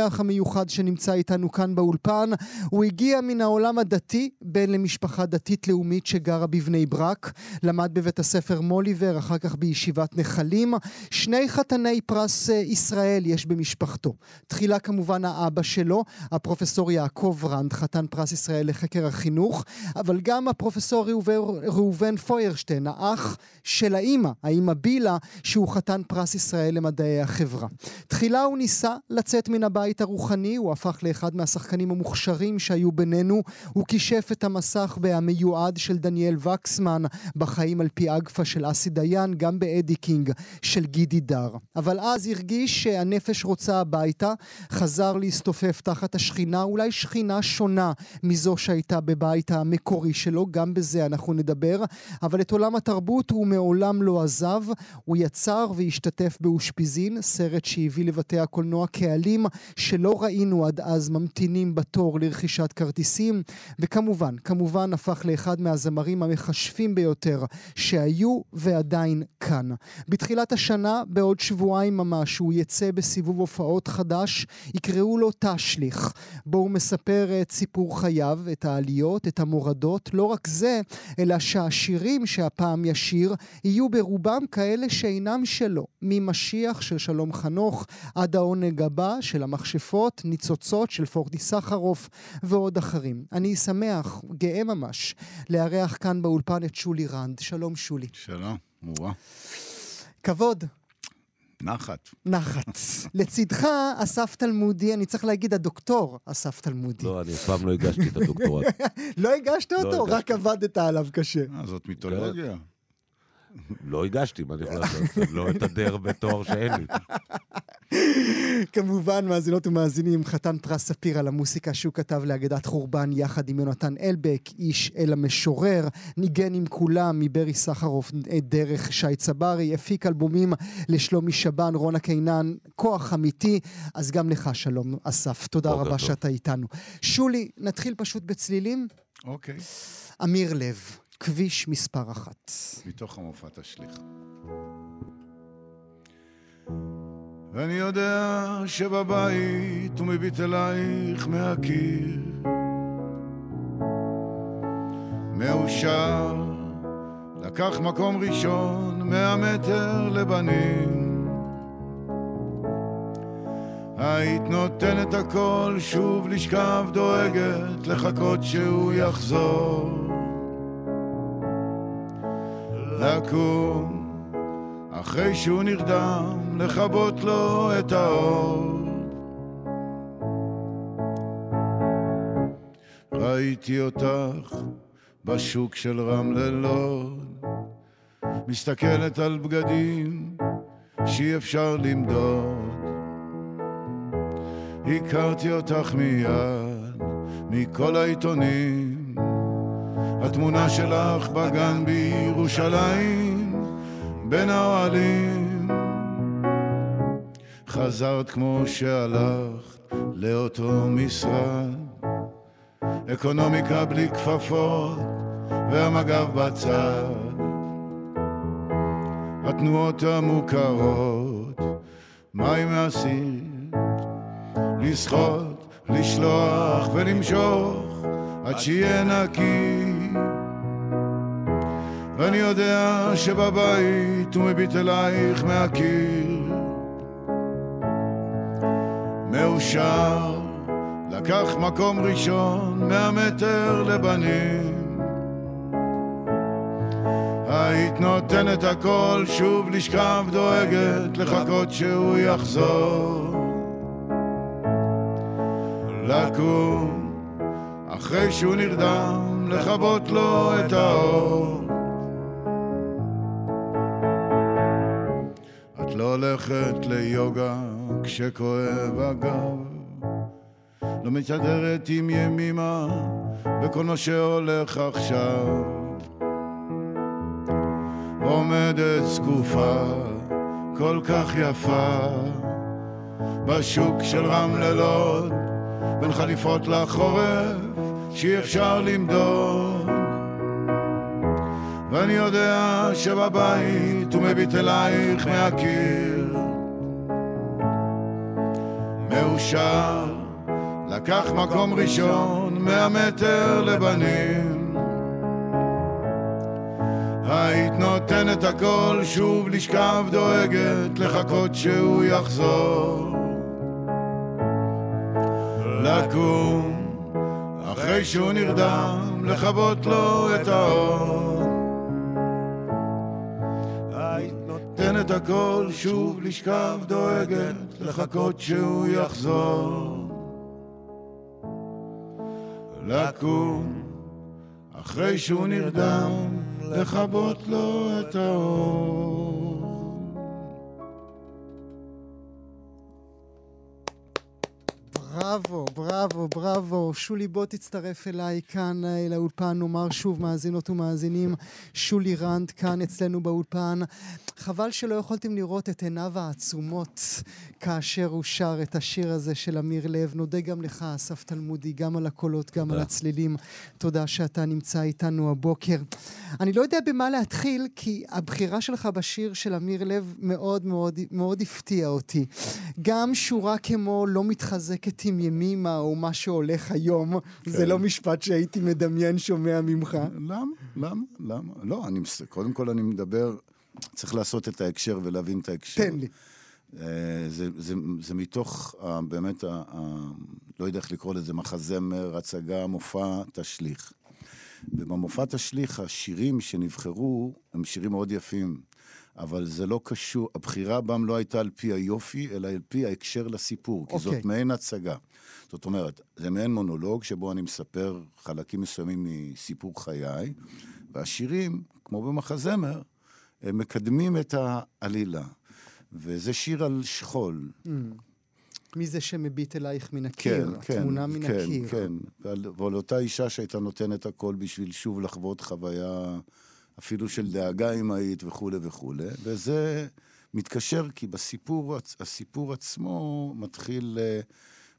האורח המיוחד שנמצא איתנו כאן באולפן, הוא הגיע מן העולם הדתי, בן למשפחה דתית-לאומית שגרה בבני ברק, למד בבית הספר מוליבר, אחר כך בישיבת נחלים. שני חתני פרס אה, ישראל יש במשפחתו. תחילה כמובן האבא שלו, הפרופסור יעקב רנד, חתן פרס ישראל לחקר החינוך, אבל גם הפרופסור ראובן, פוירשטיין, האח של האימא, האימא בילה, שהוא חתן פרס ישראל למדעי החברה. תחילה הוא ניסה לצאת מן הבית הרוחני, הוא הפך לאחד מהשחקנים המוכשרים שהיו בינינו, הוא כישף את המסך ב"המיועד" של דניאל וקסמן, בהחיים על פי אגפא של אסי דיין, גם באדי קינג של גידי דר. אבל אז הרגיש שהנפש רוצה הביתה, חזר להסתופף תחת השכינה, אולי שכינה שונה מזו שהייתה בבית המקורי שלו, גם בזה אנחנו נדבר, אבל את עולם התרבות הוא מעולם לא עזב, הוא יצר והשתתף באושפיזין, סרט שהביא לבתי הקולנוע קהלים שלא ראינו עד אז ממתינים בתור לרכישת כרטיסים, וכמובן, כמובן הפך לאחד מהזמרים המכשפים ביותר שהיו ועדיין כאן. בתחילת השנה, בעוד שבועיים ממש, הוא יצא בסיבוב הופעות חדש, יקראו לו תשליך, בו הוא מספר את סיפור חייו, את העליות, את המורדות, לא רק זה, אלא שהשירים שהפעם ישיר יהיו ברובם כאלה שאינם שלו, ממשיח של שלום חנוך עד העונג הבא של המכשפות, ניצוצות של פורטי סחרוף ועוד אחרים. אני שמח, גאה ממש, לארח כאן באולפן את שולי רנד. שלום שולי. שלום, מעורה. כבוד. נחת. נחת. לצידך אסף תלמודי, אני צריך להגיד הדוקטור אסף תלמודי. לא, אני אף פעם לא הגשתי את הדוקטורט. לא הגשת אותו? הגשתי. רק עבדת עליו קשה. אה, זאת מיתולוגיה. לא הגשתי, מה אני יכול לעשות? לא אתהדר בתואר שאין לי. כמובן, מאזינות ומאזינים, חתן פרס ספיר על המוסיקה שהוא כתב לאגדת חורבן יחד עם יונתן אלבק, איש אל המשורר, ניגן עם כולם, מברי סחרוף דרך שי צברי, הפיק אלבומים לשלומי שבן, רונה קינן, כוח אמיתי, אז גם לך שלום, אסף. תודה רבה טוב. שאתה איתנו. שולי, נתחיל פשוט בצלילים. אוקיי. אמיר לב, כביש מספר אחת. מתוך המופע תשליך. ואני יודע שבבית הוא מביט אלייך מהקיר מאושר לקח מקום ראשון מאה מטר לבנים היית נותנת הכל שוב לשכב דואגת לחכות שהוא יחזור לקום. אחרי שהוא נרדם לכבות לו את האור. ראיתי אותך בשוק של רמלה לוד מסתכלת על בגדים שאי אפשר למדוד. הכרתי אותך מיד מכל העיתונים התמונה שלך בגן בירושלים בין האוהלים. חזרת כמו שהלכת לאותו משרד. אקונומיקה בלי כפפות והמג"ב בצד. התנועות המוכרות מים מהסיר לשחות, לשלוח ולמשוך עד שיהיה נקי ואני יודע שבבית הוא מביט אלייך מהקיר. מאושר לקח מקום ראשון מאה מטר לבנים. היית נותנת הכל שוב לשכב דואגת לחכות שהוא יחזור. לקום אחרי שהוא נרדם לכבות לו את האור הולכת ליוגה כשכואב הגב. לא מתהדרת עם ימימה בכל מה שהולך עכשיו. עומדת זקופה כל כך יפה. בשוק של רמלה לוד בין חליפות לחורף שאי אפשר למדוד ואני יודע שבבית הוא מביט אלייך מהקיר מאושר, לקח מקום ראשון, מאה מטר לבנים. היית נותנת הכל, שוב לשכב דואגת, לחכות שהוא יחזור. לקום, אחרי שהוא נרדם, לכבות לו את האור. נותנת הכל, שוב לשכב דואגת, לחכות שהוא יחזור. לקום, אחרי שהוא נרדם, לכבות לו את האור. בראבו, בראבו, בראבו. שולי, בוא תצטרף אליי כאן אה, לאולפן, נאמר שוב, מאזינות ומאזינים, שולי רנד כאן אצלנו באולפן. חבל שלא יכולתם לראות את עיניו העצומות כאשר הוא שר את השיר הזה של אמיר לב. נודה גם לך, אסף תלמודי, גם על הקולות, גם. על הצלילים. תודה שאתה נמצא איתנו הבוקר. אני לא יודע במה להתחיל, כי הבחירה שלך בשיר של אמיר לב מאוד מאוד מאוד הפתיעה אותי. גם שורה כמו לא מתחזקת עם ימימה, או מה שהולך היום, זה כן. לא משפט שהייתי מדמיין שומע ממך. למה? למה? למה? לא, אני, קודם כל אני מדבר, צריך לעשות את ההקשר ולהבין את ההקשר. תן לי. אה, זה, זה, זה מתוך, ה- באמת, ה, ה, לא יודע איך לקרוא לזה, מחזמר, הצגה, מופע, תשליך. ובמופע תשליך, השירים שנבחרו הם שירים מאוד יפים, אבל זה לא קשור, הבחירה בם לא הייתה על פי היופי, אלא על פי ההקשר לסיפור, כי אוקיי. זאת מעין הצגה. זאת אומרת, זה מעין מונולוג שבו אני מספר חלקים מסוימים מסיפור חיי, והשירים, כמו במחזמר, הם מקדמים את העלילה. וזה שיר על שכול. מי זה שמביט אלייך מן כן, הקיר? כן, תמונה מן כן, הקיר. כן. ועל, ועל אותה אישה שהייתה נותנת הכל בשביל שוב לחוות חוויה, אפילו של דאגה אמהית וכולי וכולי. וזה מתקשר כי בסיפור, הסיפור עצמו מתחיל, אה,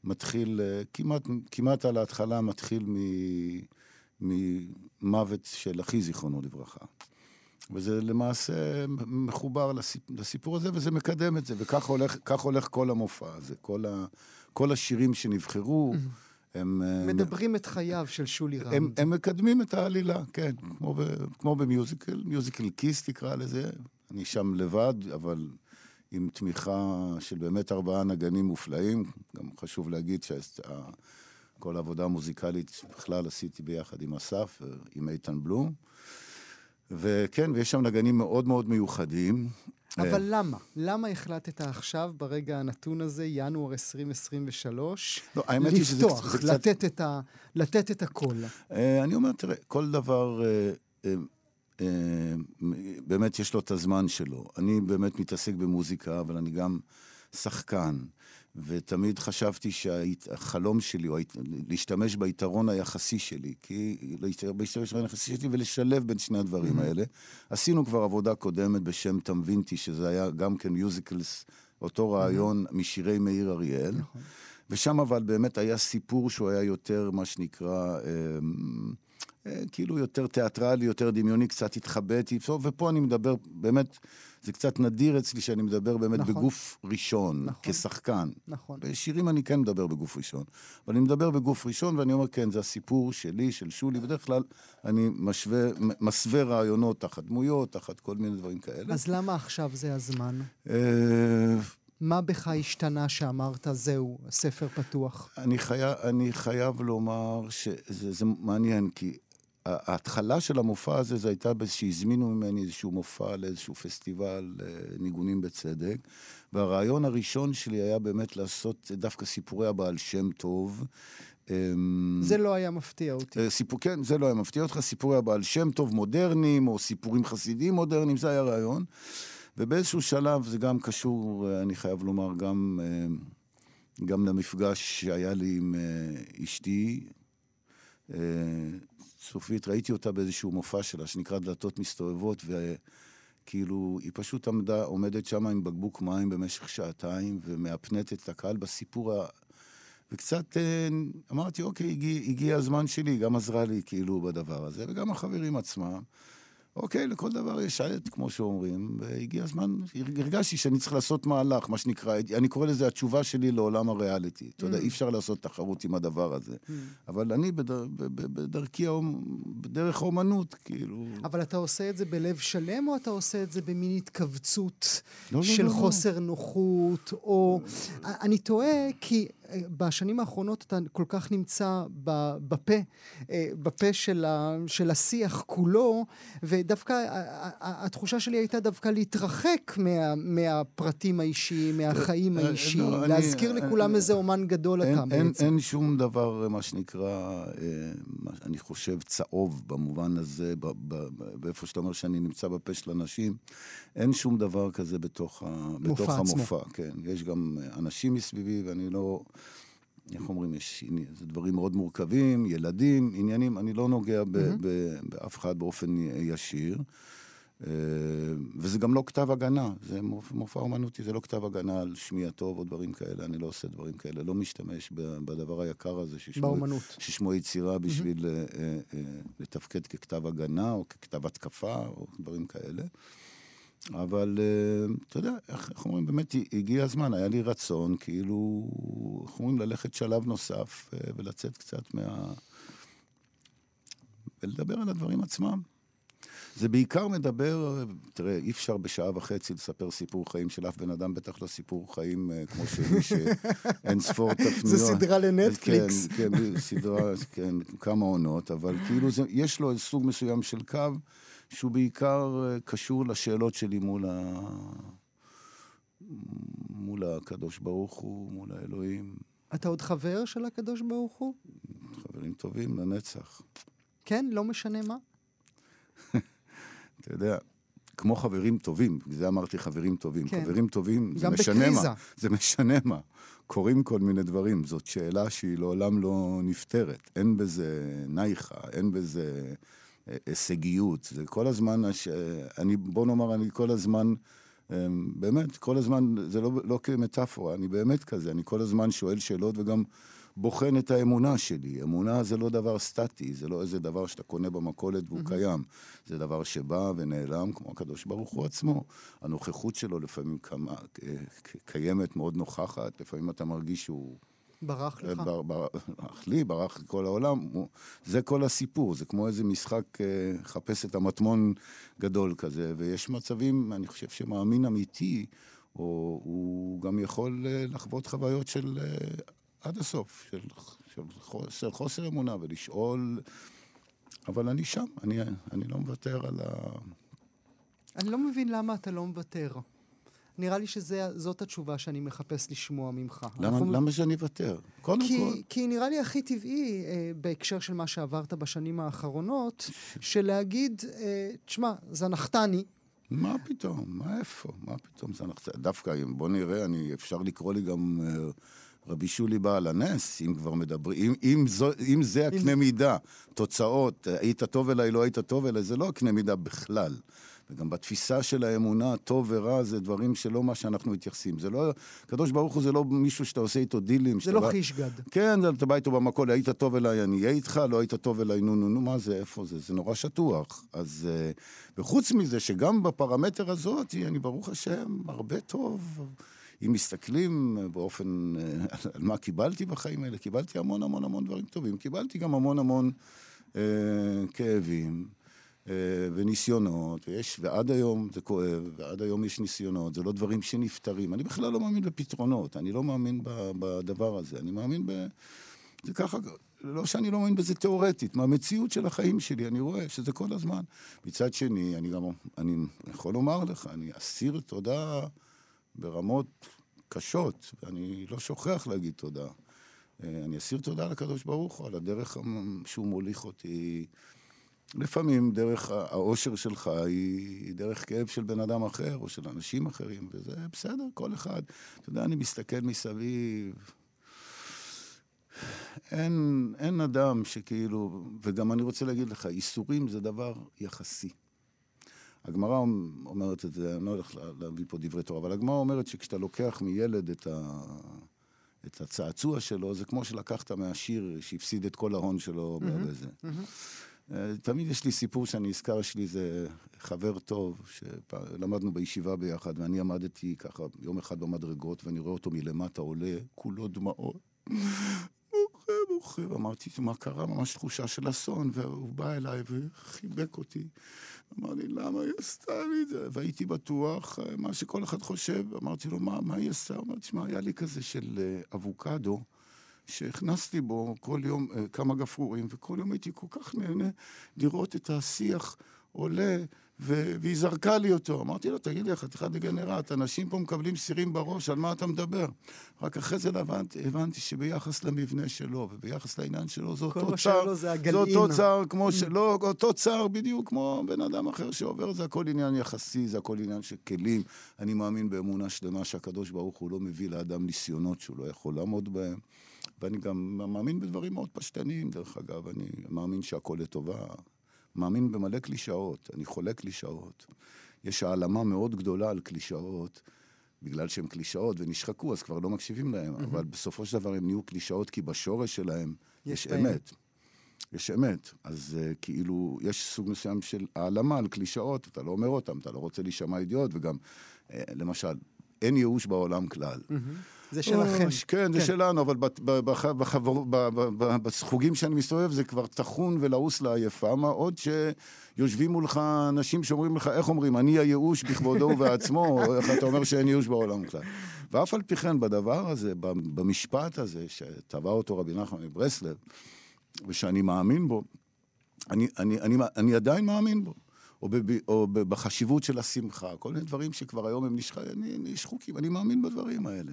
מתחיל אה, כמעט, כמעט על ההתחלה מתחיל מ- ממוות של אחי, זיכרונו לברכה. וזה למעשה מחובר לסיפ... לסיפור הזה, וזה מקדם את זה, וכך הולך, הולך כל המופע הזה. כל, ה... כל השירים שנבחרו, הם, אה, מדברים את חייו של שולי הם, רנד. הם מקדמים את העלילה, כן, כמו, ב... כמו במיוזיקל, מיוזיקל כיס תקרא לזה. אני שם לבד, אבל עם תמיכה של באמת ארבעה נגנים מופלאים. גם חשוב להגיד שכל העבודה המוזיקלית בכלל עשיתי ביחד עם אסף, אה, עם איתן בלום. וכן, ויש שם נגנים מאוד מאוד מיוחדים. אבל למה? למה החלטת עכשיו, ברגע הנתון הזה, ינואר 2023, לא, האמת היא שזה לפתוח, זה קצת... לתת את ה- לתת את הכל? אה, אני אומר, תראה, כל דבר, אה, אה, אה, באמת יש לו את הזמן שלו. אני באמת מתעסק במוזיקה, אבל אני גם שחקן. ותמיד חשבתי שהחלום שלי הוא להשתמש ביתרון היחסי שלי, כי להשתמש ביתרון היחסי שלי ולשלב בין שני הדברים האלה. עשינו כבר עבודה קודמת בשם תמבינתי, שזה היה גם כן מיוזיקלס, אותו רעיון משירי מאיר אריאל. ושם אבל באמת היה סיפור שהוא היה יותר, מה שנקרא, אה, אה, כאילו יותר תיאטרלי, יותר דמיוני, קצת התחבאתי, ופה אני מדבר, באמת, זה קצת נדיר אצלי שאני מדבר באמת נכון. בגוף ראשון, נכון. כשחקן. נכון. בשירים אני כן מדבר בגוף ראשון. אבל אני מדבר בגוף ראשון, ואני אומר, כן, זה הסיפור שלי, של שולי. בדרך כלל אני משווה, מסווה רעיונות תחת דמויות, תחת כל מיני דברים כאלה. אז למה עכשיו זה הזמן? אה, מה בך השתנה שאמרת, זהו, ספר פתוח? אני חייב, אני חייב לומר שזה זה מעניין, כי ההתחלה של המופע הזה, זה הייתה שהזמינו ממני איזשהו מופע לאיזשהו פסטיבל אה, ניגונים בצדק, והרעיון הראשון שלי היה באמת לעשות דווקא סיפורי הבעל שם טוב. אמ, זה לא היה מפתיע אותי. אה, סיפור, כן, זה לא היה מפתיע אותך, סיפורי הבעל שם טוב מודרניים, או סיפורים חסידיים מודרניים, זה היה רעיון. ובאיזשהו שלב זה גם קשור, אה, אני חייב לומר, גם, גם למפגש שהיה לי עם אשתי. סופית, ראיתי אותה באיזשהו מופע שלה, שנקרא דלתות מסתובבות, וכאילו, היא פשוט עמדה, עומדת שם עם בקבוק מים במשך שעתיים, ומאפנטת את הקהל בסיפור ה... וקצת אה, אמרתי, אוקיי, הגיע, הגיע הזמן שלי, גם עזרה לי כאילו בדבר הזה, וגם החברים עצמם. אוקיי, לכל דבר יש עת, כמו שאומרים, והגיע הזמן, הרגשתי שאני צריך לעשות מהלך, מה שנקרא, אני קורא לזה התשובה שלי לעולם הריאליטי. אתה יודע, Mm. אי אפשר לעשות תחרות עם הדבר הזה. אבל אני בדר- בדרכי, בדרך האומנות, כאילו... אבל אתה עושה את זה בלב שלם, או אתה עושה את זה במין התכווצות לא, לא, של לא, לא. חוסר נוחות, או... אני תוהה, כי אה, בשנים האחרונות אתה כל כך נמצא בפה, אה, בפה של, ה, של השיח כולו, ודווקא התחושה שלי הייתה דווקא להתרחק מה, מהפרטים האישיים, מהחיים אה, האישיים, לא, אני- להזכיר אה, לכולם אה, איזה אומן גדול אין, אתה אין, בעצם. אין שום דבר, מה שנקרא, אה, מה, אני חושב, צהוב במובן הזה, ב, ב, ב, באיפה שאתה אומר שאני נמצא בפה של אנשים. אין שום דבר כזה בתוך, ה, בתוך עצמו. המופע. כן, יש גם אה, אנשים מסביבי, ואני לא... איך אומרים, יש דברים מאוד מורכבים, ילדים, עניינים, אני לא נוגע ב, מהמם. ב, באף אחד באופן ישיר. אה, וזה גם לא כתב הגנה, זה מופע, אומנותי, זה לא כתב הגנה על שמי הטוב או דברים כאלה, אני לא עושה דברים כאלה, לא משתמש בדבר היקר הזה ששמו, באומנות. ששמו יצירה בשביל אה, לתפקד ככתב הגנה או ככתב התקפה או דברים כאלה. אבל אה, אתה יודע, איך, איך אומרים, באמת הגיע הזמן, היה לי רצון, כאילו, איך אומרים, ללכת שלב נוסף אה, ולצאת קצת מה... ולדבר על הדברים עצמם. זה בעיקר מדבר, תראה, אי אפשר בשעה וחצי לספר סיפור חיים של אף בן אדם, בטח לא סיפור חיים אה, כמו שלי, שאין ספור תפניות. זה סדרה לנטפליקס. כן, כן, סדרה, כן, כמה עונות, אבל כאילו זה, יש לו סוג מסוים של קו, שהוא בעיקר אה, קשור לשאלות שלי מול ה... מול הקדוש ברוך הוא, מול האלוהים. אתה עוד חבר של הקדוש ברוך הוא? חברים טובים לנצח. כן? לא משנה מה? אתה יודע, כמו חברים טובים, זה אמרתי חברים טובים. כן. חברים טובים, זה משנה בקריזה. מה. זה משנה מה. קורים כל מיני דברים. זאת שאלה שהיא לעולם לא נפתרת. אין בזה נייחה, אין בזה הישגיות. זה כל הזמן, הש... אני, בוא נאמר, אני כל הזמן, אה, באמת, כל הזמן, זה לא, לא כמטאפורה, אני באמת כזה, אני כל הזמן שואל שאלות וגם בוחן את האמונה שלי. אמונה זה לא דבר סטטי, זה לא איזה דבר שאתה קונה במכולת והוא קיים. זה דבר שבא ונעלם, כמו הקדוש ברוך הוא עצמו. הנוכחות שלו לפעמים כמה, קיימת, מאוד נוכחת, לפעמים אתה מרגיש שהוא... ברח לך? בר- בר- ברח לי, ברח לכל העולם. זה כל הסיפור, זה כמו איזה משחק אה, חפש את המטמון גדול כזה, ויש מצבים, אני חושב שמאמין אמיתי, או הוא גם יכול אה, לחוות חוויות של אה, עד הסוף, של, של, חוס- של חוסר אמונה, ולשאול, אבל אני שם, אני, אני לא מוותר על ה... אני לא מבין למה אתה לא מוותר. נראה לי שזאת התשובה שאני מחפש לשמוע ממך. למה, אנחנו- למה שאני אוותר? קודם כל... כי, כי נראה לי הכי טבעי, אה, בהקשר של מה שעברת בשנים האחרונות, של להגיד, אה, תשמע, זנחתני, מה פתאום? מה איפה? מה פתאום? אנחנו... דווקא, אם- בוא נראה, אני, אפשר לקרוא לי גם אה, רבי שולי בעל הנס, אם כבר מדברים, אם, אם, זו, אם זה הקנה מידה, תוצאות, היית טוב אליי, לא היית טוב אליי, זה לא הקנה מידה בכלל. וגם בתפיסה של האמונה, טוב ורע זה דברים שלא מה שאנחנו מתייחסים. זה לא, הקדוש ברוך הוא זה לא מישהו שאתה עושה איתו דילים. זה לא בא- חישגד. כן, אתה בא איתו במכולת, היית טוב אליי, אני אהיה איתך, לא היית טוב אליי, נו, נו, נו, מה זה, איפה זה? זה נורא שטוח. אז, אה, וחוץ מזה, שגם בפרמטר הזאת, אני ברוך השם, הרבה טוב. אם מסתכלים באופן, אה, על מה קיבלתי בחיים האלה, קיבלתי המון המון המון דברים טובים. קיבלתי גם המון המון אה, כאבים. אה, וניסיונות, ויש, ועד היום זה כואב, ועד היום יש ניסיונות, זה לא דברים שנפתרים. אני בכלל לא מאמין בפתרונות, אני לא מאמין בדבר הזה, אני מאמין ב... זה ככה, לא שאני לא מאמין בזה תיאורטית, מהמציאות של החיים שלי, אני רואה שזה כל הזמן. מצד שני, אני גם, אני יכול לומר לך, אני אסיר תודה ברמות קשות, ואני לא שוכח להגיד תודה. אה, אני אסיר תודה לקדוש ברוך הוא על הדרך שהוא מוליך אותי. לפעמים דרך האושר שלך היא דרך כאב של בן אדם אחר או של אנשים אחרים, וזה בסדר, כל אחד. אתה יודע, אני מסתכל מסביב, אין, אין אדם שכאילו, וגם אני רוצה להגיד לך, איסורים זה דבר יחסי. הגמרא אומרת את זה, אני לא הולך לה- להביא פה דברי תורה, אבל הגמרא אומרת שכשאתה לוקח מילד את, ה, את הצעצוע שלו, זה כמו שלקחת מהשיר שהפסיד את כל ההון שלו בזה. תמיד יש לי סיפור שאני נזכר, יש לי איזה חבר טוב, שלמדנו בישיבה ביחד, ואני עמדתי ככה יום אחד במדרגות, ואני רואה אותו מלמטה עולה, כולו דמעות. בוכה, בוכה, ואמרתי, מה קרה? ממש תחושה של אסון, והוא בא אליי וחיבק אותי. אמר לי, למה היא עשתה לי את זה? והייתי בטוח, אה, מה שכל אחד חושב, אמרתי לו, מה, מה היא עשתה? הוא אמר, תשמע, היה לי כזה של אה, אבוקדו. שהכנסתי בו כל יום אה, כמה גפרורים, וכל יום הייתי כל כך נהנה לראות את השיח עולה, ו- והיא זרקה לי אותו. אמרתי לו, תגיד לי, חתיכת דגנרט, אנשים פה מקבלים סירים בראש, על מה אתה מדבר? רק אחרי זה הבנתי, הבנתי שביחס למבנה שלו וביחס לעניין שלו, זה אותו צער, זה זה אותו צער כמו שלא, אותו צער בדיוק כמו בן אדם אחר שעובר, זה הכל עניין יחסי, זה הכל עניין של כלים. אני מאמין באמונה שלמה שהקדוש ברוך הוא לא מביא לאדם ניסיונות שהוא לא יכול לעמוד בהם. ואני גם מאמין בדברים מאוד פשטניים, דרך אגב, אני מאמין שהכל לטובה. מאמין במלא קלישאות, אני חולה קלישאות. יש העלמה מאוד גדולה על קלישאות, בגלל שהן קלישאות ונשחקו, אז כבר לא מקשיבים להן, mm-hmm. אבל בסופו של דבר הן נהיו קלישאות כי בשורש שלהן יש, יש אמת. יש אמת. אז uh, כאילו, יש סוג מסוים של העלמה על קלישאות, אתה לא אומר אותן, אתה לא רוצה להישמע אידיוט, וגם, uh, למשל, אין ייאוש בעולם כלל. Mm-hmm. זה שלכם. כן, זה כן. שלנו, אבל בחוגים שאני מסתובב זה כבר טחון ולעוס לעייפה, מה עוד שיושבים מולך אנשים שאומרים לך, איך אומרים, אני הייאוש בכבודו ובעצמו, או איך אתה אומר שאין ייאוש בעולם בכלל. ואף על פי כן, בדבר הזה, במשפט הזה, שטבע אותו רבי נחמן מברסלב, ושאני מאמין בו, אני, אני, אני, אני עדיין מאמין בו. או, בב, או בחשיבות של השמחה, כל מיני דברים שכבר היום הם נשחוקים, אני מאמין בדברים האלה.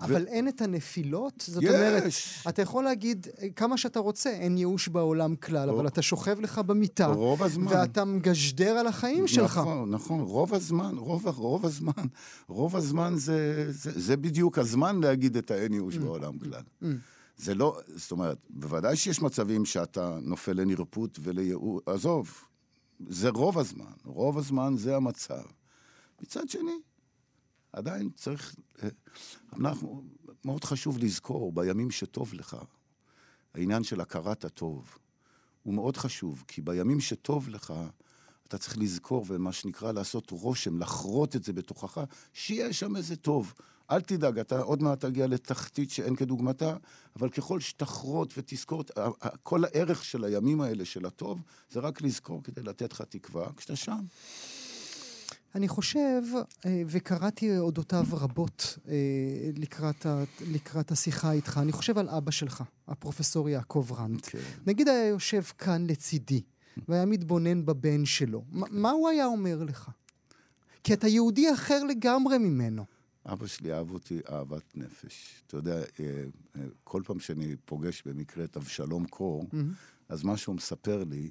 אבל ו... אין את הנפילות? זאת יש. אומרת, אתה יכול להגיד כמה שאתה רוצה, אין ייאוש בעולם כלל, רוב... אבל אתה שוכב לך במיטה, רוב הזמן. ואתה מגשדר על החיים נכון, שלך. נכון, נכון, רוב הזמן, רוב, רוב הזמן, רוב הזמן זה, זה, זה בדיוק הזמן להגיד את האין ייאוש mm. בעולם כלל. Mm. זה לא, זאת אומרת, בוודאי שיש מצבים שאתה נופל לנרפות ולייאוש, עזוב, זה רוב הזמן, רוב הזמן זה המצב. מצד שני, עדיין צריך, אה, אנחנו, מאוד חשוב לזכור בימים שטוב לך, העניין של הכרת הטוב הוא מאוד חשוב, כי בימים שטוב לך, אתה צריך לזכור ומה שנקרא לעשות רושם, לחרות את זה בתוכך, שיש שם איזה טוב. אל תדאג, אתה עוד מעט תגיע לתחתית שאין כדוגמתה, אבל ככל שתחרות ותזכור, כל הערך של הימים האלה, של הטוב, זה רק לזכור כדי לתת לך תקווה כשאתה שם. אני חושב, אה, וקראתי אודותיו רבות אה, לקראת, ה, לקראת השיחה איתך, אני חושב על אבא שלך, הפרופסור יעקב רנד. Okay. כן. נגיד היה יושב כאן לצידי, והיה מתבונן בבן שלו, מה הוא היה אומר לך? כי אתה יהודי אחר לגמרי ממנו. אבא שלי אהב אותי אהבת נפש. אתה יודע, אה, כל פעם שאני פוגש במקרה את אבשלום קור, mm-hmm. אז מה שהוא מספר לי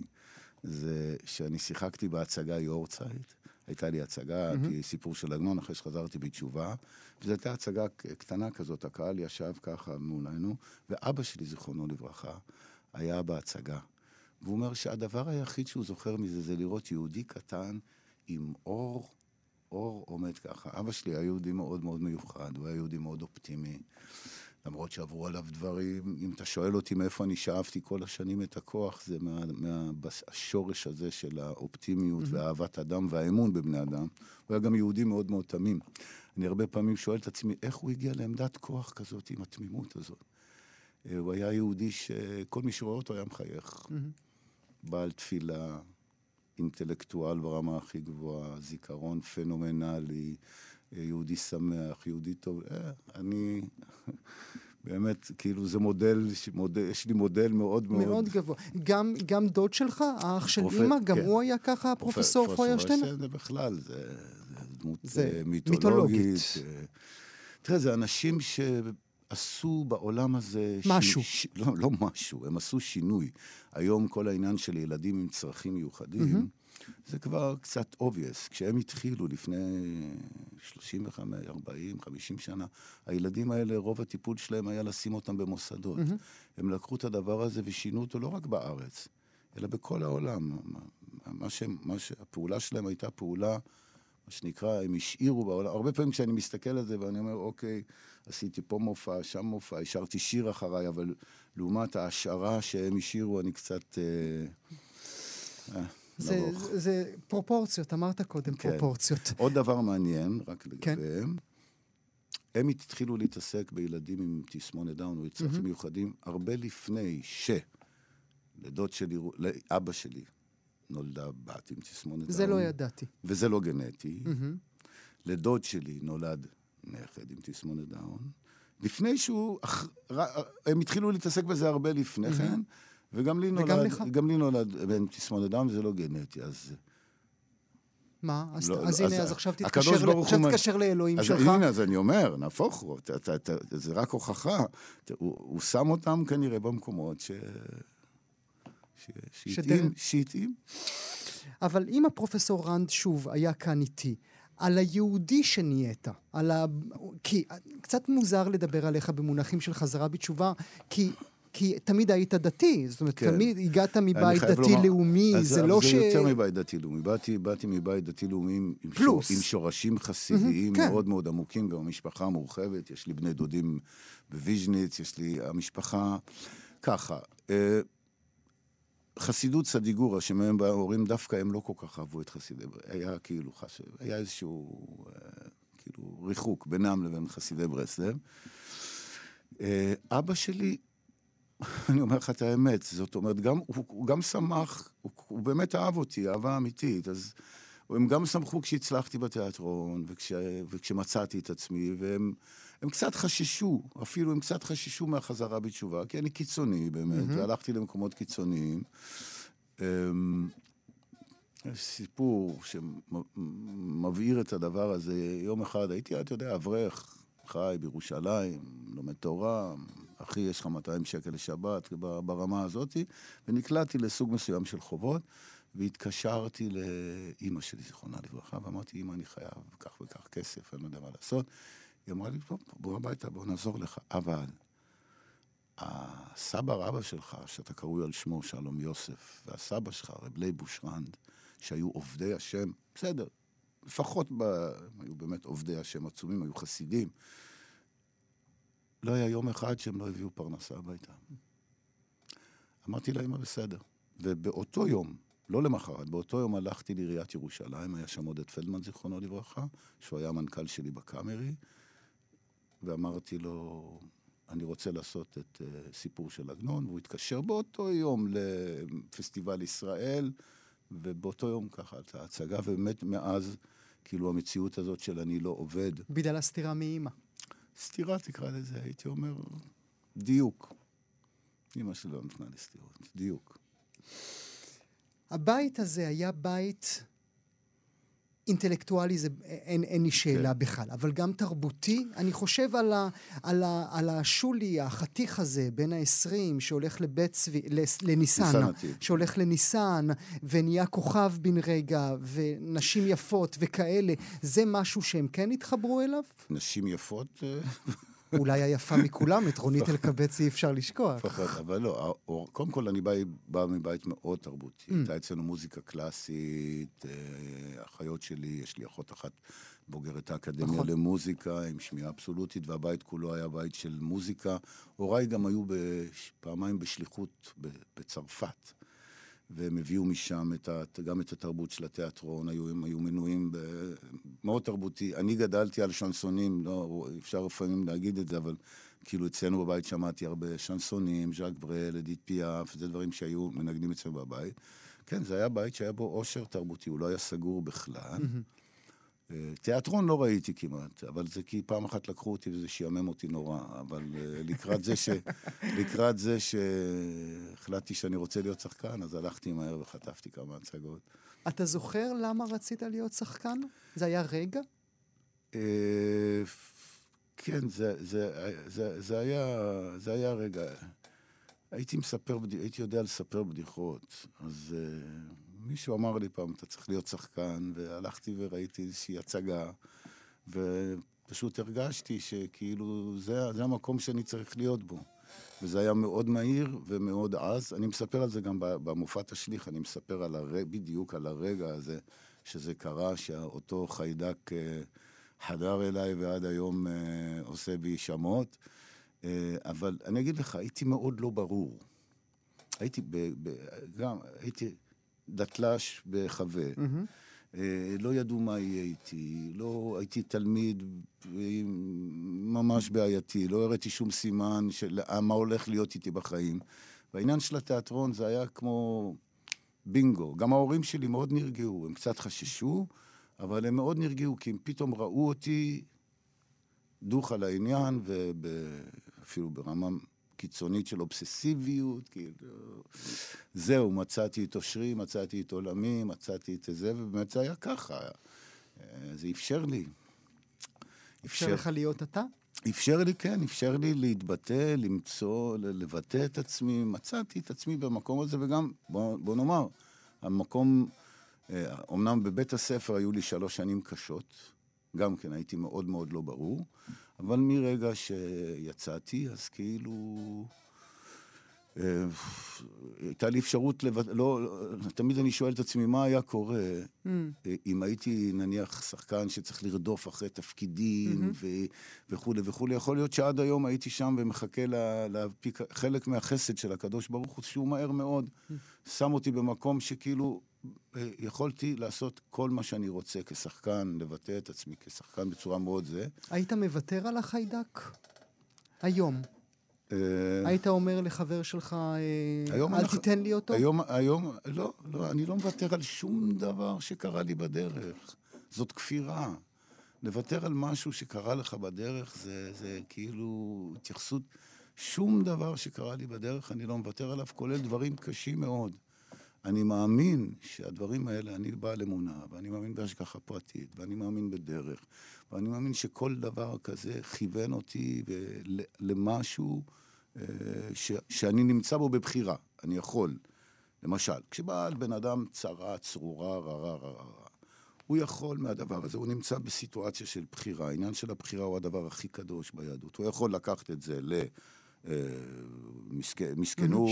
זה שאני שיחקתי בהצגה יורצייט. הייתה לי הצגה, mm-hmm. סיפור של עגנון, אחרי שחזרתי בתשובה, וזו הייתה הצגה קטנה כזאת, הקהל ישב ככה מולנו, ואבא שלי, זיכרונו לברכה, היה בהצגה. והוא אומר שהדבר היחיד שהוא זוכר מזה זה לראות יהודי קטן עם אור, אור עומד ככה. אבא שלי היה יהודי מאוד מאוד מיוחד, הוא היה יהודי מאוד אופטימי. למרות שעברו עליו דברים, אם אתה שואל אותי מאיפה אני שאבתי כל השנים את הכוח, זה מהשורש מה, הזה של האופטימיות mm-hmm. ואהבת אדם והאמון בבני אדם. הוא היה גם יהודי מאוד מאוד תמים. אני הרבה פעמים שואל את עצמי, איך הוא הגיע לעמדת כוח כזאת עם התמימות הזאת? אה, הוא היה יהודי שכל מי שרואה אותו היה מחייך. אמ-המ. בעל תפילה, אינטלקטואל ברמה הכי גבוהה, זיכרון פנומנלי, יהודי שמח, יהודי טוב. אה, אני... באמת, כאילו זה מודל, מודל, יש לי מודל מאוד מאוד... מאוד גבוה. גם, גם דוד שלך, האח של פרופ... אימא, גם כן. הוא היה ככה, פרופסור פוירשטיין? זה בכלל, זה, זה דמות זה אה, מיתולוגית. מיתולוגית. אה, תראה, זה אנשים שעשו בעולם הזה... משהו. ש... לא, לא משהו, הם עשו שינוי. היום כל העניין של ילדים עם צרכים מיוחדים, mm-hmm. זה כבר קצת obvious. כשהם התחילו לפני 35, 40, 50 שנה, הילדים האלה, רוב הטיפול שלהם היה לשים אותם במוסדות. Mm-hmm. הם לקחו את הדבר הזה ושינו אותו לא רק בארץ, אלא בכל העולם. מה ש... מה ש... הפעולה שלהם הייתה פעולה, מה שנקרא, הם השאירו בעולם. הרבה פעמים כשאני מסתכל על זה ואני אומר, אוקיי, עשיתי פה מופע, שם מופע, השארתי שיר אחריי, אבל לעומת ההשערה שהם השאירו, אני קצת... אה, אה, זה. זה, זה פרופורציות, אמרת קודם כן. פרופורציות. עוד דבר מעניין, רק כן. לגביהם, הם התחילו להתעסק בילדים עם תסמונת דאון או צרכים מיוחדים הרבה לפני ש... לדוד שלי, לאבא שלי, נולדה בת עם תסמונת דאון. זה לא ידעתי. וזה לא גנטי. מהמם. לדוד שלי נולד נכד עם תסמונת דאון. לפני שהוא... אח- הם התחילו להתעסק בזה הרבה לפני כן, וגם לי וגם נולד... לך. גם לי נולד בן תסמונת דאון, וזה לא גנטי, אז... מה? אז, לא, אז לא, הנה, אז אז עכשיו תתקשר, ברוך עכשיו תתקשר לאלוהים אז שלך. הנה, אז אני אומר, נהפוך הוא, זה רק הוכחה. אתה- הוא הוא שם אותם כנראה במקומות ש... שהתאים, שהתאים. אבל אם הפרופסור רנד שוב היה כאן איתי, על היהודי שנהיית, על ה... כי קצת מוזר לדבר עליך במונחים של חזרה בתשובה, כי... כי תמיד היית דתי, זאת אומרת, כן. תמיד הגעת מבית דתי-לאומי, זה לא ש... זה יותר מבית דתי-לאומי. באתי, באתי מבית דתי-לאומי עם. שור, עם שורשים חסידיים כן. מאוד מאוד עמוקים, גם המשפחה מורחבת, יש לי בני דודים בוויז'ניץ, יש לי המשפחה... ככה, אה, חסידות סדיגורה, שמהם באו ההורים, דווקא הם לא כל כך אהבו את חסידי... היה כאילו, חס... היה איזשהו אה, כאילו ריחוק בינם לבין חסידי ברסלב. אה, אבא שלי אני אומר לך את האמת, זאת אומרת, גם, הוא, הוא גם שמח, הוא, הוא באמת אהב אותי, אהבה אמיתית, אז הם גם שמחו כשהצלחתי בתיאטרון, וכש, וכשמצאתי את עצמי, והם הם קצת חששו, אפילו הם קצת חששו מהחזרה בתשובה, כי אני קיצוני באמת, mm-hmm. והלכתי למקומות קיצוניים. אמ, סיפור שמבעיר את הדבר הזה. יום אחד הייתי, אתה יודע, אברך, חי בירושלים, לומד תורה, אחי, יש לך 200 שקל לשבת ברמה הזאת, ונקלעתי לסוג מסוים של חובות, והתקשרתי לאימא שלי, זיכרונה לברכה, ואמרתי, אימא, אני חייב כך וכך כסף, אני לא יודע מה לעשות. היא אמרה לי, טוב, בוא הביתה, בוא נעזור לך. אבל הסבא רבא שלך, שאתה קרוי על שמו שלום יוסף, והסבא שלך, רב לייבוש רנד, שהיו עובדי השם, בסדר, לפחות ב... היו באמת עובדי השם עצומים, היו חסידים. לא היה יום אחד שהם לא הביאו פרנסה הביתה. אמרתי לאמא, בסדר. ובאותו יום, לא למחרת, באותו יום הלכתי לעיריית ירושלים, היה שם עודד פלדמן, זיכרונו לברכה, שהוא היה המנכ"ל שלי בקאמרי, ואמרתי לו, אני רוצה לעשות את uh, סיפור של עגנון, והוא התקשר באותו יום לפסטיבל ישראל, ובאותו יום ככה הייתה הצגה, ובאמת מאז, כאילו המציאות הזאת של אני לא עובד, בגלל הסתירה מאימא. סתירה תקרא לזה, הייתי אומר, דיוק. אמא שלי לא נתנה לי סתירות, דיוק. הבית הזה היה בית אינטלקטואלי, זה, אין, אין לי שאלה כן. בכלל, אבל גם תרבותי. אני חושב על, ה, על, ה, על השולי, החתיך הזה, בין ה-20, שהולך לבית צבי, לניסן. שהולך לניסן, ונהיה כוכב בן רגע, ונשים יפות וכאלה, זה משהו שהם כן התחברו אליו? נשים יפות, אולי היפה מכולם, את רונית אלקבץ אי אפשר לשכוח. פחות, אבל לא, האור- קודם כל אני בא, בא מבית מאוד תרבותי. Mm. הייתה אצלנו מוזיקה קלאסית, אה, אחיות שלי, יש לי אחות אחת בוגרת האקדמיה נכון. למוזיקה, עם שמיעה אבסולוטית, והבית כולו היה בית של מוזיקה. הוריי גם היו פעמיים בשליחות בצרפת. והם הביאו משם את ה, גם את התרבות של התיאטרון, היו, הם היו מנויים ב, מאוד תרבותי. אני גדלתי על שנסונים, לא, אפשר לפעמים להגיד את זה, אבל כאילו אצלנו בבית שמעתי הרבה שנסונים, ז'אק ברל, אדית פיאף, זה דברים שהיו מנגנים אצלנו בבית. כן, זה היה בית שהיה בו עושר תרבותי, הוא לא היה סגור בכלל. אה, תיאטרון לא ראיתי כמעט, אבל זה כי פעם אחת לקחו אותי וזה שיאמם אותי נורא. אבל אה, לקראת זה ש... לקראת זה שהחלטתי שאני רוצה להיות שחקן, אז הלכתי מהר וחטפתי כמה הצגות. אתה זוכר למה רצית להיות שחקן? זה היה רגע? אה, כן, זה, זה, זה, זה, היה, זה היה רגע. הייתי מספר, הייתי יודע לספר בדיחות, אז uh, מישהו אמר לי פעם, אתה צריך להיות שחקן, והלכתי וראיתי איזושהי הצגה, ופשוט הרגשתי שכאילו זה, זה המקום שאני צריך להיות בו. וזה היה מאוד מהיר ומאוד עז. אני מספר על זה גם במופע תשליך, אני מספר על הר... בדיוק על הרגע הזה שזה קרה, שאותו חיידק אה, חדר אליי ועד היום אה, עושה בי שמות. אה, אבל אני אגיד לך, הייתי מאוד לא ברור. הייתי ב... ב גם, הייתי... דתל"ש בחווה. מהמם. אה, לא ידעו מה יהיה איתי, לא הייתי תלמיד אה, ממש בעייתי, לא הראיתי שום סימן של מה הולך להיות איתי בחיים. והעניין של התיאטרון זה היה כמו בינגו. גם ההורים שלי מאוד נרגעו, הם קצת חששו, אבל הם מאוד נרגעו, כי הם פתאום ראו אותי דוך על העניין, ואפילו ברמה קיצונית של אובססיביות, כאילו... זהו, מצאתי את אושרי, מצאתי את עולמי, מצאתי את זה, ובאמת זה היה ככה. אה, זה אפשר לי. אפשר לך להיות אתה? אפשר לי, כן, אפשר לי להתבטא, למצוא, לבטא את עצמי. מצאתי את עצמי במקום הזה, וגם, בוא, בוא נאמר, המקום, אה, אומנם בבית הספר היו לי שלוש שנים קשות, גם כן הייתי מאוד מאוד לא ברור, אבל מרגע שיצאתי, אז כאילו... אה, הייתה לי אפשרות לבטא, לא, תמיד אני שואל את עצמי, מה היה קורה אמ, אם הייתי נניח שחקן שצריך לרדוף אחרי תפקידים ו- וכולי וכולי, יכול להיות שעד היום הייתי שם ומחכה לה- להפיק חלק מהחסד של הקדוש ברוך הוא, שהוא מהר מאוד שם אותי במקום שכאילו יכולתי לעשות כל מה שאני רוצה כשחקן, לבטא את עצמי כשחקן בצורה מאוד זה. היית מוותר על החיידק? היום. אה, היית אומר לחבר שלך, אה, אל תיתן לי אותו? היום, היום, לא, לא, אני לא מוותר על שום דבר שקרה לי בדרך. זאת כפירה. לוותר על משהו שקרה לך בדרך זה, זה כאילו התייחסות... שום דבר שקרה לי בדרך אני לא מוותר עליו, כולל דברים קשים מאוד. אני מאמין שהדברים האלה, אני בעל אמונה, ואני מאמין בהשגחה פרטית, ואני מאמין בדרך, ואני מאמין שכל דבר כזה כיוון אותי למשהו אה, ש, שאני נמצא בו בבחירה. אני יכול. למשל, כשבא על בן אדם צרה, צרורה, רע, רע, רע, הוא יכול מהדבר הזה, הוא נמצא בסיטואציה של בחירה. העניין של הבחירה הוא הדבר הכי קדוש ביהדות. הוא יכול לקחת את זה ל... אה, מסכ- מסכנות.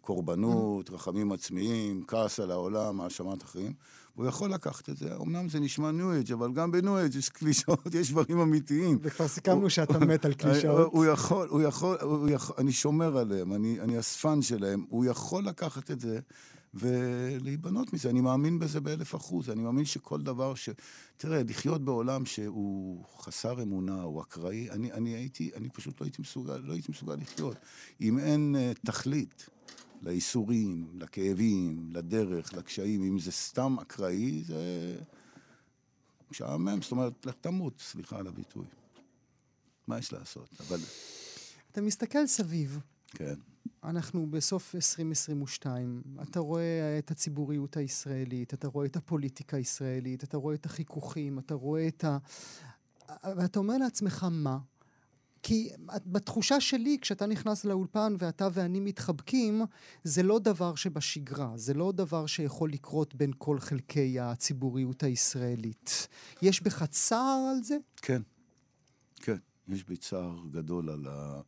קורבנות, רחמים עצמיים, כעס על העולם, האשמת אחרים. הוא יכול לקחת את זה, אמנם זה נשמע ניו אייג', אבל גם בניו אייג' יש קלישאות, יש דברים אמיתיים. וכבר סיכמנו שאתה מת על הוא קלישאות. הוא יכול, הוא יכול, אני שומר עליהם, אני אספן שלהם, הוא יכול לקחת את זה ולהיבנות מזה. אני מאמין בזה באלף אחוז, אני מאמין שכל דבר ש... תראה, לחיות בעולם שהוא חסר אמונה, הוא אקראי, אני, אני הייתי, אני פשוט לא הייתי מסוגל, לא הייתי מסוגל לחיות. אם אין uh, תכלית לייסורים, לכאבים, לדרך, לקשיים, אם זה סתם אקראי, זה משעמם, זאת אומרת, לך תמות, סליחה על הביטוי. מה יש לעשות? אבל, אתה מסתכל סביב, כן. אנחנו בסוף 2022, אתה רואה את הציבוריות הישראלית, אתה רואה את הפוליטיקה הישראלית, אתה רואה את החיכוכים, אתה רואה את ה... ואתה אומר לעצמך, מה? כי בתחושה שלי, כשאתה נכנס לאולפן ואתה ואני מתחבקים, זה לא דבר שבשגרה, זה לא דבר שיכול לקרות בין כל חלקי הציבוריות הישראלית. יש בך צער על זה? כן, כן. יש בי צער גדול על ה...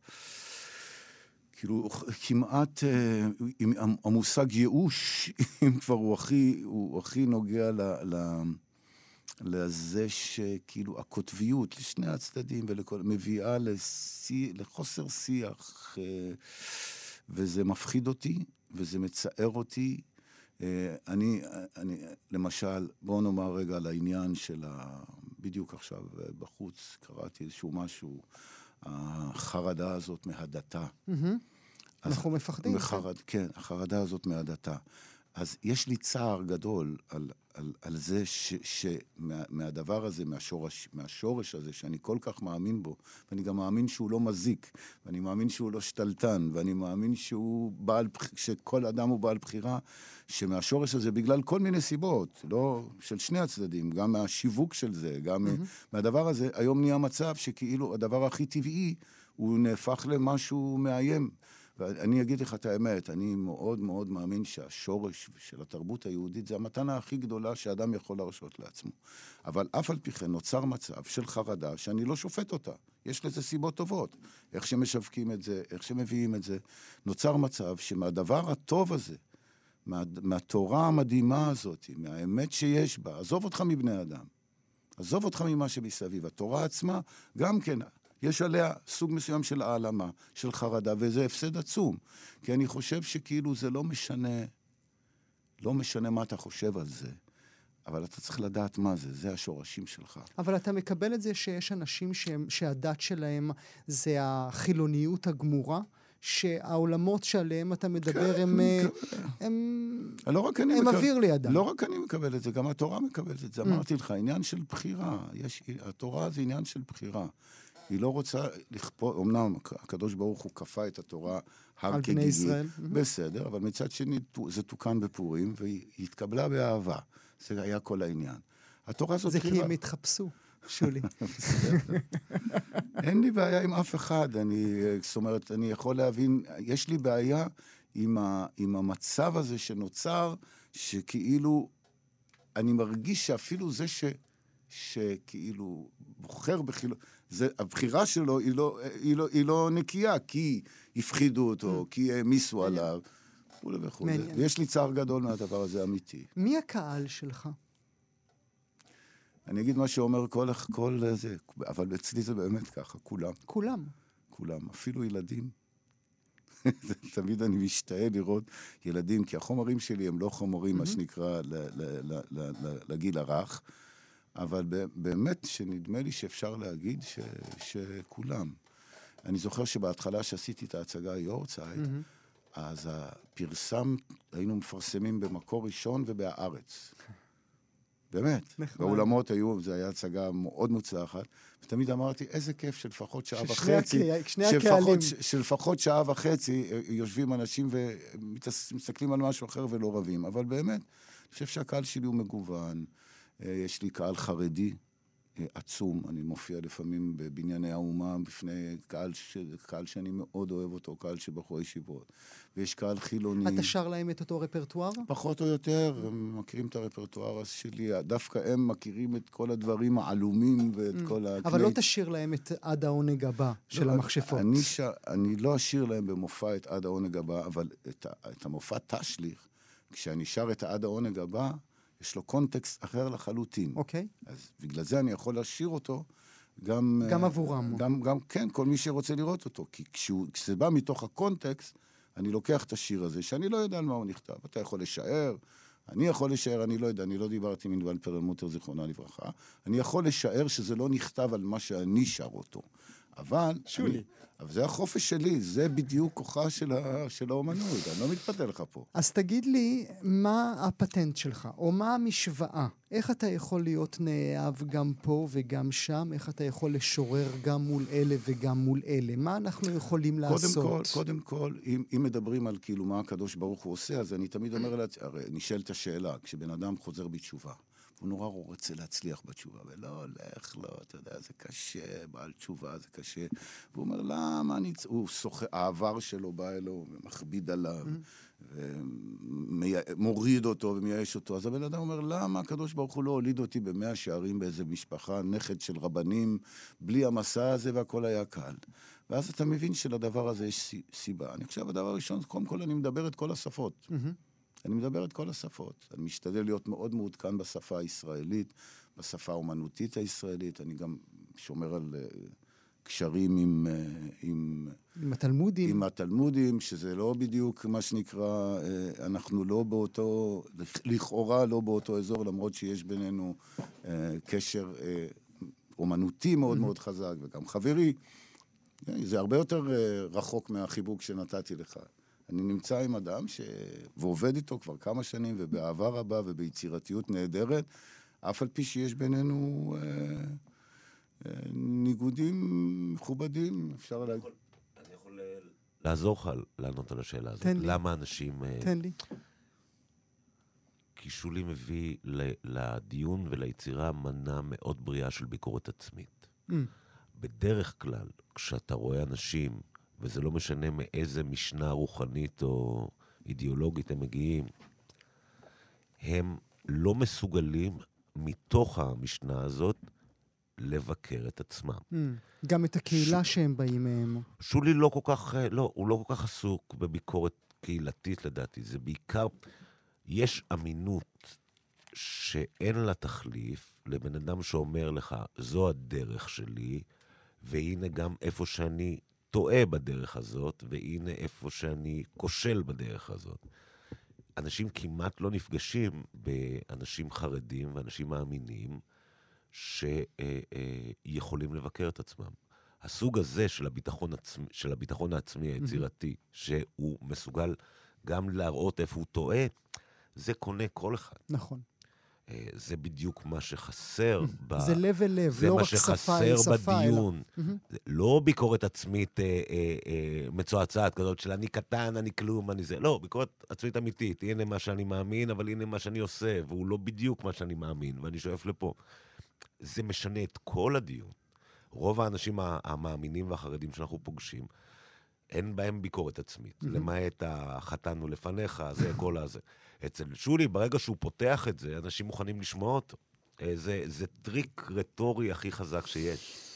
כאילו, כמעט, אה, עם המושג ייאוש, אם כבר הוא הכי, הוא הכי נוגע ל... ל לזה שכאילו הקוטביות לשני הצדדים ולכל, מביאה לשיא, לחוסר שיח, אה, וזה מפחיד אותי, וזה מצער אותי. אה, אני, אני, למשל, בואו נאמר רגע על העניין של ה... בדיוק עכשיו בחוץ קראתי איזשהו משהו, החרדה הזאת מהדתה. אז- אנחנו מפחדים. מחרד, כן, החרדה הזאת מהדתה. אז יש לי צער גדול על, על, על זה ש, שמה, הזה, מהשורש, מהשורש הזה, שאני כל כך מאמין בו, ואני גם מאמין שהוא לא מזיק, ואני מאמין שהוא לא שתלטן, ואני מאמין שהוא בעל, שכל אדם הוא בעל בחירה, שמהשורש הזה, בגלל כל מיני סיבות, לא של שני הצדדים, גם מהשיווק של זה, גם mm-hmm. מהדבר הזה, היום נהיה מצב שכאילו הדבר הכי טבעי, הוא נהפך למשהו מאיים. ואני אגיד לך את האמת, אני מאוד מאוד מאמין שהשורש של התרבות היהודית זה המתנה הכי גדולה שאדם יכול להרשות לעצמו. אבל אף על פי כן נוצר מצב של חרדה שאני לא שופט אותה. יש לזה סיבות טובות. איך שמשווקים את זה, איך שמביאים את זה. נוצר מצב שמהדבר הטוב הזה, מה, מהתורה המדהימה הזאת, מהאמת שיש בה, עזוב אותך מבני אדם. עזוב אותך ממה שמסביב. התורה עצמה, גם כן, יש עליה סוג מסוים של העלמה, של חרדה, וזה הפסד עצום. כי אני חושב שכאילו זה לא משנה לא משנה מה אתה חושב על זה, אבל אתה צריך לדעת מה זה, זה השורשים שלך. אבל אתה מקבל את זה שיש אנשים שהם, שהדת שלהם זה החילוניות הגמורה? שהעולמות שעליהם אתה מדבר כן, הם, אה, אני הם, לא רק אני הם מקבל... אוויר לידם. לא רק אני מקבל את זה, גם התורה מקבלת את זה. Mm. אמרתי לך, עניין של בחירה. יש, התורה זה עניין של בחירה. היא לא רוצה לכפות, אמנם הקדוש ברוך הוא כפה את התורה הר ישראל. בסדר, אבל מצד שני זה תוקן בפורים, והיא התקבלה באהבה. זה היה כל העניין. התורה זאת זה כי. הם התחפשו, שולי. אין לי בעיה עם אף אחד. אני, זאת אומרת, אני יכול להבין, יש לי בעיה עם, ה, עם המצב הזה שנוצר, שכאילו, אני מרגיש שאפילו זה ש, שכאילו בוחר בחילו... זה, הבחירה שלו היא לא, היא, לא, היא לא נקייה, כי הפחידו אותו, כי העמיסו עליו, וכולי וכולי. ויש לי צער גדול מהדבר הזה, אמיתי. מי הקהל שלך? אני אגיד מה שאומר כל, כל זה, אבל אצלי זה באמת ככה, כולם. כולם. כולם, אפילו ילדים. תמיד אני משתאה לראות ילדים, כי החומרים שלי הם לא חומרים, מה שנקרא, ל- ל- לגיל הרך, אבל באמת שנדמה לי שאפשר להגיד ש- שכולם. אני זוכר שבהתחלה שעשיתי את ההצגה יורצייט, אז הפרסם, היינו מפרסמים במקור ראשון ובהארץ. באמת. נחמד. באולמות היו, זו הייתה הצגה מאוד מוצלחת, ותמיד אמרתי, איזה כיף שלפחות שעה וחצי, שלפחות, שלפחות שעה וחצי אה, יושבים אנשים ומסתכלים על משהו אחר ולא רבים. אבל באמת, אני חושב שהקהל שלי הוא מגוון. אה, יש לי קהל חרדי אה, עצום, אני מופיע לפעמים בבנייני האומה בפני קהל, ש... קהל שאני מאוד אוהב אותו, קהל של בחורי ישיבות. ויש קהל חילוני. אתה שר להם את אותו רפרטואר? פחות או יותר, הם מכירים את הרפרטואר שלי, דווקא הם מכירים את כל הדברים העלומים ואת כל ה... Mm. אבל לא תשאיר להם את עד העונג הבא של לא, המכשפות. אני, ש... אני לא אשיר להם במופע את עד העונג הבא, אבל את. את המופע תשליך, כשאני שר את העד העונג הבא, יש לו קונטקסט אחר לחלוטין. אוקיי. אז בגלל זה אני יכול לשיר אותו גם... גם אה, עבורם. גם, גם, כן, כל מי שרוצה לראות אותו. כי כשהוא, כשזה בא מתוך הקונטקסט, אני לוקח את השיר הזה, שאני לא יודע על מה הוא נכתב. אתה יכול לשער, אני יכול לשער, אני לא יודע, אני לא דיברתי עם ענבל פרלמוטר, זיכרונה לברכה. אני יכול לשער שזה לא נכתב על מה שאני שר אותו. אבל... שולי. אני, אבל זה החופש שלי, זה בדיוק כוחה של, ה, של האומנות, אני לא מתפתה לך פה. אז תגיד לי, מה הפטנט שלך, או מה המשוואה? איך אתה יכול להיות נאהב גם פה וגם שם? איך אתה יכול לשורר גם מול אלה וגם מול אלה? מה אנחנו יכולים לעשות? קודם כל, קודם כל, אם, אם מדברים על כאילו מה הקדוש ברוך הוא עושה, אז אני תמיד אומר לעצמי, הרי נשאלת השאלה, כשבן אדם חוזר בתשובה, הוא נורא רוצה להצליח בתשובה, ולא הולך לו, אתה יודע, זה קשה, בעל תשובה זה קשה. והוא אומר, למה אני... צ-" הוא שוחה, העבר שלו בא אלו ומכביד עליו, ומוריד אותו ומייאש אותו. אז הבן אדם אומר, למה הקדוש ברוך הוא לא הוליד אותי במאה שערים באיזה משפחה, נכד של רבנים, בלי המסע הזה והכל היה קל. ואז אתה מבין שלדבר הזה יש סי- סיבה. אני חושב, הדבר הראשון, קודם כל אני מדבר את כל השפות. אני מדבר את כל השפות. אני משתדל להיות מאוד מעודכן בשפה הישראלית, בשפה האומנותית הישראלית. אני גם שומר על אה, קשרים עם, אה, עם, עם התלמודים. עם התלמודים, שזה לא בדיוק מה שנקרא, אה, אנחנו לא באותו, לכאורה לא באותו אזור, למרות שיש בינינו קשר אומנותי מאוד מאוד חזק, וגם חברי. זה הרבה יותר רחוק מהחיבוק שנתתי לך. אני נמצא עם אדם ש... ועובד איתו כבר כמה שנים, ובאהבה רבה וביצירתיות נהדרת, אף על פי שיש בינינו אה, אה, ניגודים מכובדים, אפשר להגיד. אני יכול אה, לעזור לך לענות על השאלה הזאת. תן לי. למה אנשים... אה, תן לי. כי שולי מביא ל- לדיון וליצירה מנה מאוד בריאה של ביקורת עצמית. Mm. בדרך כלל, כשאתה רואה אנשים, וזה לא משנה מאיזה משנה רוחנית או אידיאולוגית הם מגיעים, הם לא מסוגלים מתוך המשנה הזאת לבקר את עצמם. Mm. גם את הקהילה שהם באים מהם. שולי לא כל כך, אה, לא, הוא לא כל כך עסוק בביקורת קהילתית לדעתי, זה בעיקר, יש אמינות שאין לה תחליף לבן אדם שאומר לך, זו הדרך שלי, והנה גם איפה שאני טועה בדרך הזאת, והנה איפה שאני כושל בדרך הזאת. אנשים כמעט לא נפגשים באנשים חרדים ואנשים מאמינים שיכולים לבקר את עצמם. הסוג הזה של הביטחון, עצמי, של הביטחון העצמי היצירתי, שהוא מסוגל גם להראות איפה הוא טועה, זה קונה כל אחד. נכון. אה, זה בדיוק מה שחסר. ב... זה לב אל לב, לא רק שפה זה מה שחסר בדיון. אלא... לא ביקורת עצמית אה, אה, אה, מצועצעת כזאת של אני קטן, אני כלום, אני זה. לא, ביקורת עצמית אמיתית. הנה מה שאני מאמין, אבל הנה מה שאני עושה, והוא לא בדיוק מה שאני מאמין, ואני שואף לפה. זה משנה את כל הדיון. רוב האנשים המאמינים והחרדים שאנחנו פוגשים, אין בהם ביקורת עצמית. למעט החתן ולפניך, זה כל הזה. אצל שולי, ברגע שהוא פותח את זה, אנשים מוכנים לשמוע אותו. אה, זה, זה טריק רטורי הכי חזק שיש.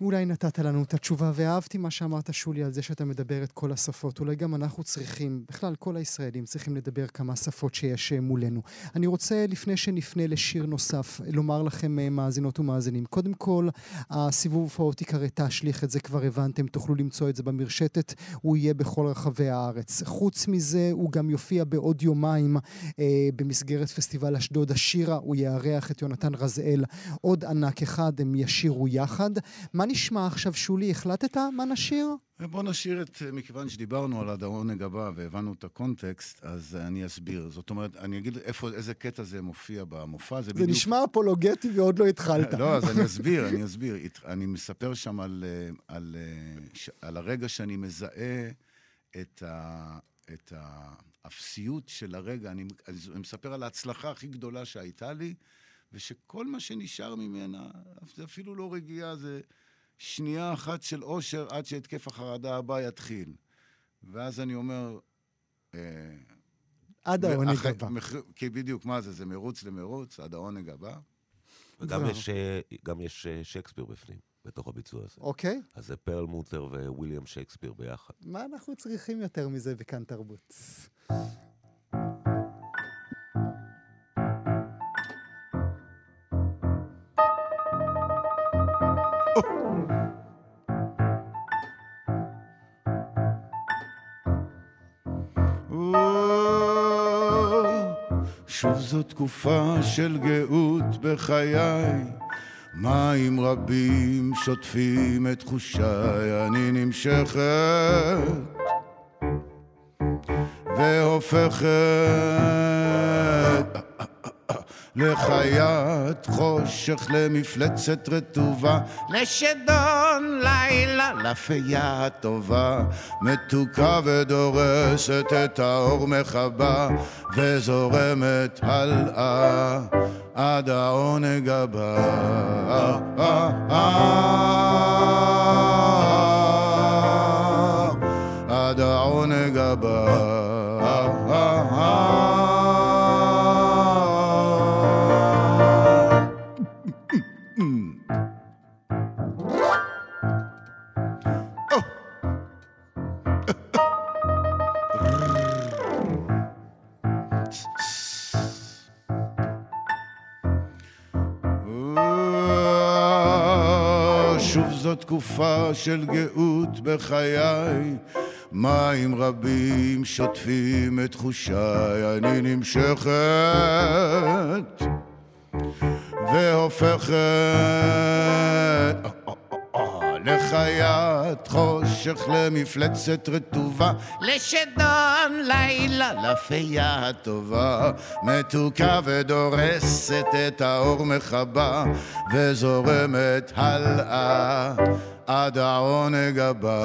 אולי נתת לנו את התשובה, ואהבתי מה שאמרת, שולי, על זה שאתה מדבר את כל השפות. אולי גם אנחנו צריכים, בכלל כל הישראלים צריכים לדבר כמה שפות שיש אה, מולנו. אני רוצה, לפני שנפנה לשיר נוסף, לומר לכם, אה, מאזינות ומאזינים, קודם כל, הסיבוב הופעות ייקרא תשליך, את זה כבר הבנתם, תוכלו למצוא את זה במרשתת, הוא יהיה בכל רחבי הארץ. חוץ מזה, הוא גם יופיע בעוד יומיים אה, במסגרת פסטיבל אשדוד השירה, הוא יארח את יונתן רזאל, עוד ענק אחד, הם ישירו יחד. מה נשמע עכשיו, שולי? החלטת מה נשיר? בוא נשאיר את, מכיוון שדיברנו על העונג הבא והבנו את הקונטקסט, אז אני אסביר. זאת אומרת, אני אגיד איפה, איזה קטע זה מופיע במופע. זה, זה בדיוק... נשמע אפולוגטי ועוד לא התחלת. לא, אז אני אסביר, אני אסביר. אני מספר שם על, על, על הרגע שאני מזהה את, ה, את האפסיות של הרגע. אני, אני מספר על ההצלחה הכי גדולה שהייתה לי, ושכל מה שנשאר ממנה, זה אפילו לא רגיעה, זה... שנייה אחת של אושר עד שהתקף החרדה הבא יתחיל. ואז אני אומר... אה, עד העונג הבא. כי בדיוק, מה זה? זה מרוץ למרוץ, עד העונג הבא. וגם יש, אה, גם יש אה, שייקספיר בפנים, בתוך הביצוע הזה. אוקיי. אז זה פרל מוטר וויליאם שייקספיר ביחד. מה אנחנו צריכים יותר מזה בכאן תרבות? תקופה של גאות בחיי, מים רבים שוטפים את תחושיי, אני נמשכת והופכת לחיית חושך, למפלצת רטובה, לשדון לילה, לפייה הטובה, מתוקה ודורסת את האור מחבה, וזורמת הלאה עד העונג הבא. של גאות בחיי, מים רבים שוטפים את תחושיי, אני נמשכת והופכת לחיית חושך, למפלצת רטובה, לשדון לילה, לפייה הטובה, מתוקה ודורסת את האור מחבה, וזורמת הלאה עד העונג הבא.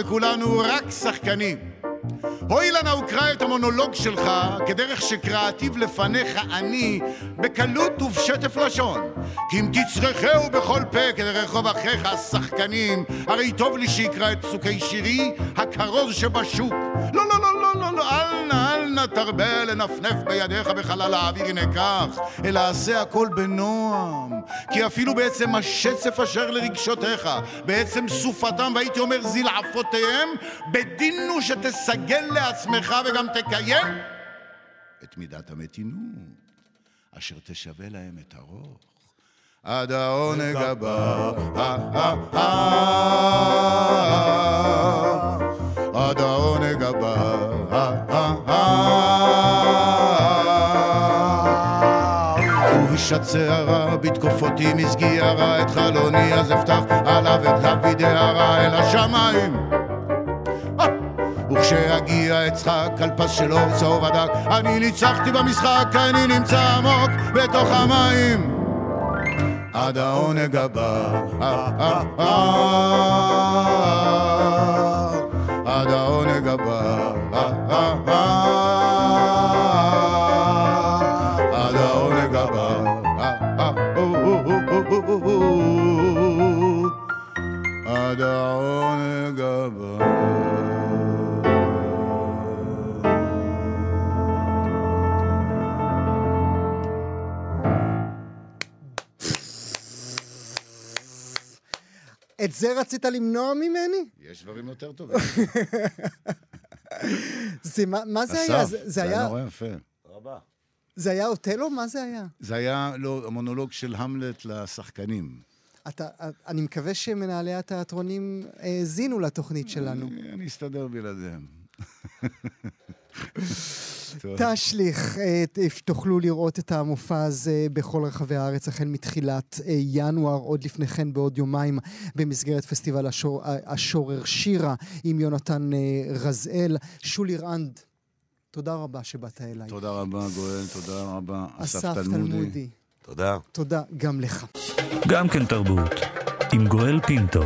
וכולנו רק שחקנים. הואיל נא וקרא את המונולוג שלך כדרך שקראתיו לפניך אני בקלות ובשטף לשון כי אם תצרכהו בכל פה כדרך אחיך השחקנים הרי טוב לי שיקרא את פסוקי שירי הכרוז שבשוק לא לא לא לא, לא, לא, אל נא, אל נא תרבה לנפנף בידיך בחלל האוויר, הנה כך, אלא עשה הכל בנועם. כי אפילו בעצם השצף אשר לרגשותיך, בעצם סופתם, והייתי אומר זלעפותיהם, בדין הוא שתסגל לעצמך וגם תקיים את מידת המתינות, אשר תשווה להם את הרוך. עד העונג הבא, אה, אה, אה, עד העונג הבא, ובשעת שערה, בתקופותי מזגי הרע את חלוני, אז אפתח עליו את דוד הערה אל השמיים. וכשיגיע אצחק על פס של אור צהוב הדק, אני ניצחתי במשחק, אני נמצא עמוק בתוך המים. עד העונג הבא, אה, אה, אה. עד העונג הבא, את זה רצית למנוע ממני? יש דברים יותר טובים. זה, מה, מה זה היה? אסף, זה, זה זה היה היה, נורא יפה. רבה. זה היה אוטלו? מה זה היה? זה היה, לא, המונולוג של המלט לשחקנים. אתה, אני מקווה שמנהלי התיאטרונים האזינו לתוכנית שלנו. אני- אני אסתדר בלעדיהם. תשליך, אה, ת- תוכלו לראות את המופע הזה בכל רחבי הארץ החל מתחילת אה, ינואר, עוד לפני כן בעוד יומיים במסגרת פסטיבל השור, השורר שירה עם יונתן אה, רזאל. שולי רנד, תודה רבה שבאת אליי. תודה רבה, גואל, תודה רבה, אסף אסף תלמודי. תלמודי, תודה. תודה גם לך. גם כן תרבות, עם גואל פינטו.